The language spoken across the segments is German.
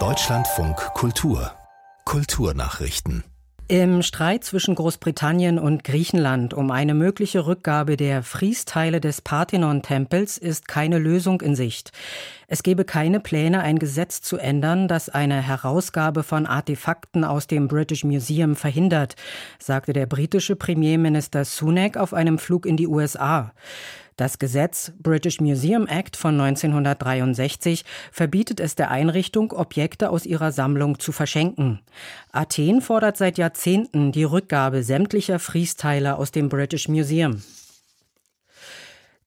Deutschlandfunk Kultur Kulturnachrichten im Streit zwischen Großbritannien und Griechenland um eine mögliche Rückgabe der Friesteile des Parthenon-Tempels ist keine Lösung in Sicht. Es gebe keine Pläne, ein Gesetz zu ändern, das eine Herausgabe von Artefakten aus dem British Museum verhindert, sagte der britische Premierminister Sunak auf einem Flug in die USA. Das Gesetz British Museum Act von 1963 verbietet es der Einrichtung, Objekte aus ihrer Sammlung zu verschenken. Athen fordert seit Jahrzehnten die Rückgabe sämtlicher Friesteile aus dem British Museum.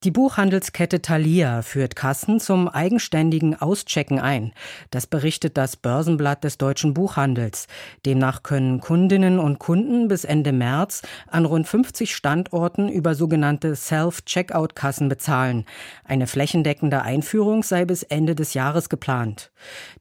Die Buchhandelskette Thalia führt Kassen zum eigenständigen Auschecken ein. Das berichtet das Börsenblatt des deutschen Buchhandels. Demnach können Kundinnen und Kunden bis Ende März an rund 50 Standorten über sogenannte Self-Checkout-Kassen bezahlen. Eine flächendeckende Einführung sei bis Ende des Jahres geplant.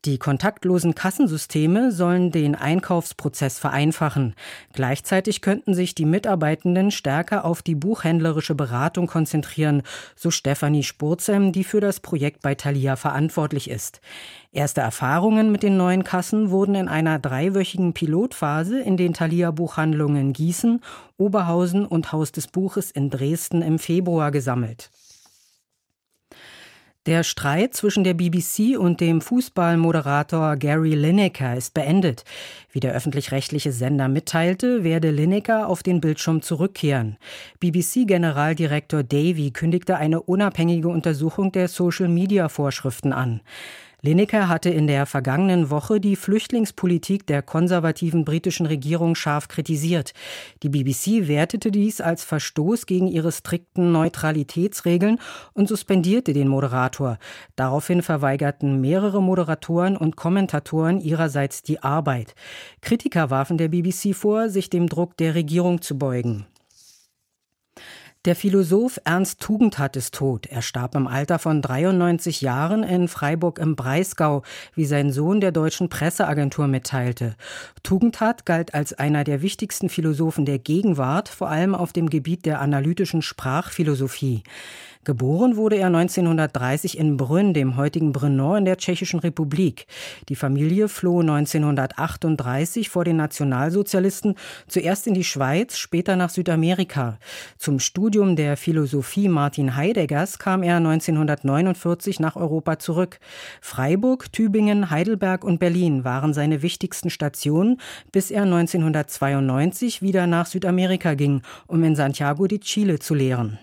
Die kontaktlosen Kassensysteme sollen den Einkaufsprozess vereinfachen. Gleichzeitig könnten sich die Mitarbeitenden stärker auf die buchhändlerische Beratung konzentrieren so Stefanie Spurzem, die für das Projekt bei Thalia verantwortlich ist. Erste Erfahrungen mit den neuen Kassen wurden in einer dreiwöchigen Pilotphase in den Thalia-Buchhandlungen Gießen, Oberhausen und Haus des Buches in Dresden im Februar gesammelt. Der Streit zwischen der BBC und dem Fußballmoderator Gary Lineker ist beendet. Wie der öffentlich-rechtliche Sender mitteilte, werde Lineker auf den Bildschirm zurückkehren. BBC-Generaldirektor Davy kündigte eine unabhängige Untersuchung der Social-Media-Vorschriften an. Lineker hatte in der vergangenen Woche die Flüchtlingspolitik der konservativen britischen Regierung scharf kritisiert. Die BBC wertete dies als Verstoß gegen ihre strikten Neutralitätsregeln und suspendierte den Moderator. Daraufhin verweigerten mehrere Moderatoren und Kommentatoren ihrerseits die Arbeit. Kritiker warfen der BBC vor, sich dem Druck der Regierung zu beugen. Der Philosoph Ernst Tugendhat ist tot. Er starb im Alter von 93 Jahren in Freiburg im Breisgau, wie sein Sohn der deutschen Presseagentur mitteilte. Tugendhat galt als einer der wichtigsten Philosophen der Gegenwart, vor allem auf dem Gebiet der analytischen Sprachphilosophie. Geboren wurde er 1930 in Brünn, dem heutigen Brno in der Tschechischen Republik. Die Familie floh 1938 vor den Nationalsozialisten zuerst in die Schweiz, später nach Südamerika. Zum Studium der Philosophie Martin Heideggers kam er 1949 nach Europa zurück. Freiburg, Tübingen, Heidelberg und Berlin waren seine wichtigsten Stationen, bis er 1992 wieder nach Südamerika ging, um in Santiago de Chile zu lehren.